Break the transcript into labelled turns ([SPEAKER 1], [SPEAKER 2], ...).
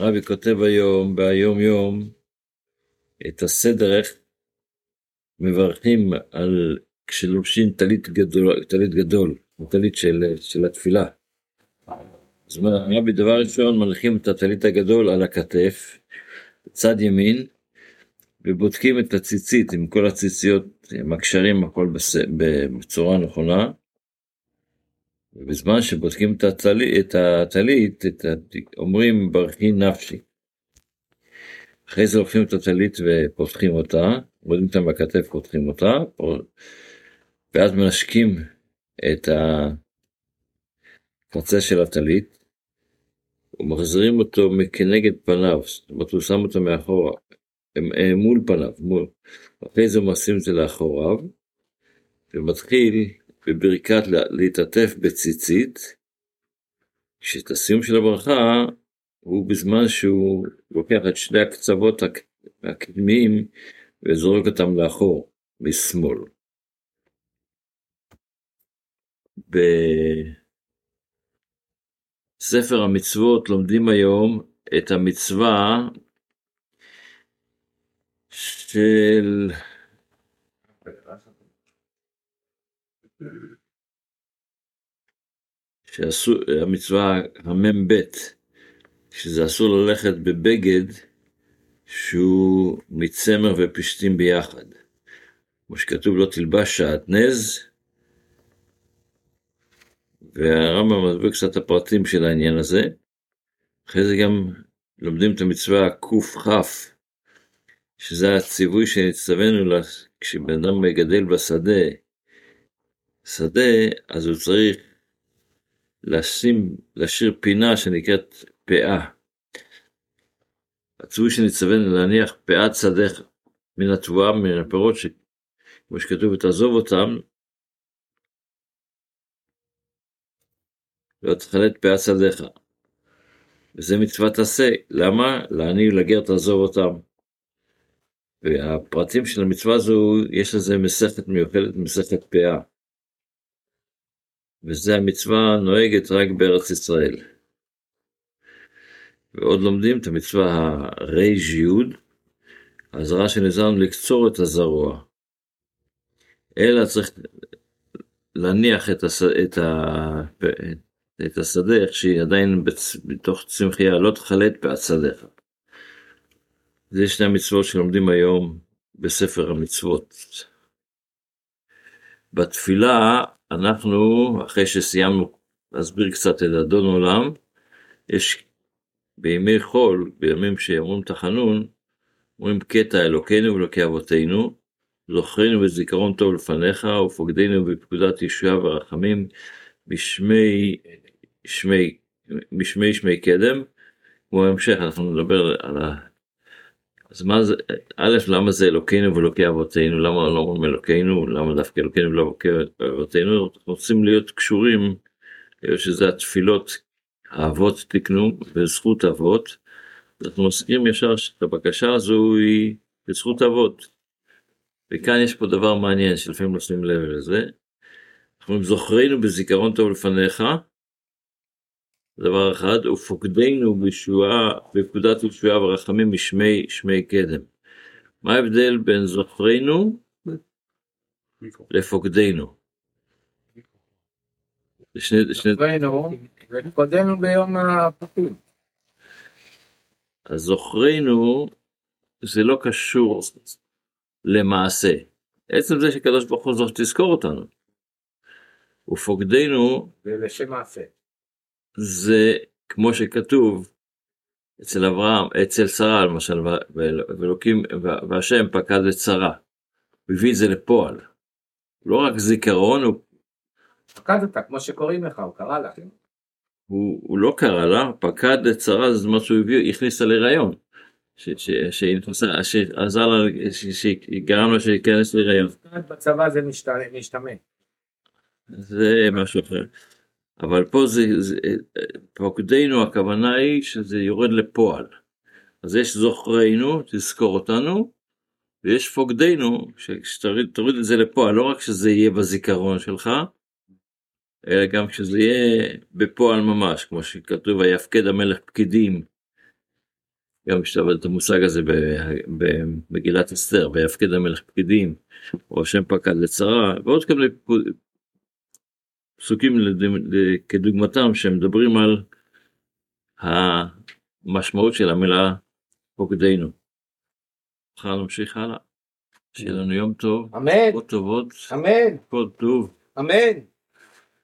[SPEAKER 1] רבי כותב היום, ביום יום, את הסדר איך מברכים על כשלובשים טלית גדול, טלית גדול, טלית של, של התפילה. אז רבי דבר ראשון מניחים את הטלית הגדול על הכתף, בצד ימין, ובודקים את הציצית עם כל הציציות, עם הקשרים, הכל. בצורה נכונה. ובזמן שבודקים את הטלית, את הטלית את ה... אומרים ברכי נפשי. אחרי זה לוקחים את הטלית ופותחים אותה, מורידים אותה בכתף, פותחים אותה, ואז מנשקים את הקצה של הטלית, ומחזירים אותו כנגד פניו, זאת אומרת הוא שם אותו מאחורה, מול פניו, מול. אחרי זה מעשים את זה לאחוריו, ומתחיל בברכת להתעטף בציצית, כשאת הסיום של הברכה הוא בזמן שהוא לוקח את שני הקצוות הקדמיים וזורק אותם לאחור, משמאל. בספר המצוות לומדים היום את המצווה של שעשו, המצווה המ"ב, שזה אסור ללכת בבגד שהוא מצמר ופשתים ביחד. כמו שכתוב לא תלבש שעטנז, והרמב"ם מסביר קצת הפרטים של העניין הזה. אחרי זה גם לומדים את המצווה קכ, שזה הציווי שנצטווינו לה כשבן אדם מגדל בשדה, שדה, אז הוא צריך לשים, להשאיר פינה שנקראת פאה. הציווי שנצטווינו להניח פאת שדך מן התבואה, מן הפירות, כמו שכתוב, ותעזוב אותם, לא תחלט פאת שדך. וזה מצוות עשה. למה? לעני ולגר תעזוב אותם. והפרטים של המצווה הזו, יש לזה מסכת מיוחדת, מסכת פאה. וזה המצווה נוהגת רק בארץ ישראל. ועוד לומדים את המצווה הר"י, הזרע שנזרנו לקצור את הזרוע. אלא צריך להניח את, הס... את, ה... את השדה איך שהיא עדיין בתוך צמחייה, לא תחלט פאת שדיך. זה שני המצוות שלומדים היום בספר המצוות. בתפילה אנחנו, אחרי שסיימנו להסביר קצת את אדון עולם, יש בימי חול, בימים שאומרים את החנון, אומרים קטע אלוקינו ואלוקי אבותינו, זוכרנו בזיכרון טוב לפניך, ופוקדנו בפקודת ישועה ורחמים, משמי שמי, משמי שמי קדם, כמו המשך אנחנו נדבר על. אז מה זה, א', למה זה אלוקינו ואלוקי אבותינו, למה לא אומרים אלוקינו, למה דווקא אלוקינו ולא אלוקי אבותינו, רוצים להיות קשורים, שזה התפילות האבות תקנו בזכות אבות, אנחנו מסכים ישר שאת הבקשה הזו היא בזכות אבות. וכאן יש פה דבר מעניין שלפעמים לא שמים לב לזה. אנחנו זוכרינו בזיכרון טוב לפניך, דבר אחד, ופוקדנו בישועה, בפקודת ישועה ורחמים משמי שמי קדם. מה ההבדל בין זוכרינו לפוקדנו?
[SPEAKER 2] זוכרינו, ופוקדנו ביום הפוקים.
[SPEAKER 1] אז זוכרינו זה לא קשור למעשה. עצם זה שקדוש ברוך הוא זאת תזכור אותנו. ופוקדנו
[SPEAKER 2] זה לשם מעשה.
[SPEAKER 1] זה כמו שכתוב אצל אברהם, אצל שרה למשל, ואלוקים, והשם פקד את שרה, הוא הביא את זה לפועל. לא רק זיכרון, הוא...
[SPEAKER 2] פקד אותה, כמו שקוראים לך, הוא קרא לה.
[SPEAKER 1] הוא, הוא לא קרא לה, פקד את שרה, זה מה שהוא הביא, הכניס לה להיריון. שעזר לה, שגרם לה שייכנס להיריון.
[SPEAKER 2] בצבא זה משתמע.
[SPEAKER 1] זה משהו אחר. אבל פה זה, זה פוקדנו הכוונה היא שזה יורד לפועל. אז יש זוכרנו, תזכור אותנו, ויש פוקדנו, שתוריד את זה לפועל, לא רק שזה יהיה בזיכרון שלך, אלא גם שזה יהיה בפועל ממש, כמו שכתוב, ויפקד המלך פקידים גם יש אבל את המושג הזה במגילת אסתר, ויפקד המלך פקידים, או השם פקד לצרה, ועוד פקוד- פסוקים כדוגמתם שמדברים על המשמעות של המילה פוקדנו. מחר נמשיך הלאה. שיהיה לנו יום טוב,
[SPEAKER 2] אמן,
[SPEAKER 1] בשורות טובות,
[SPEAKER 2] אמן,
[SPEAKER 1] כל טוב.
[SPEAKER 2] אמן.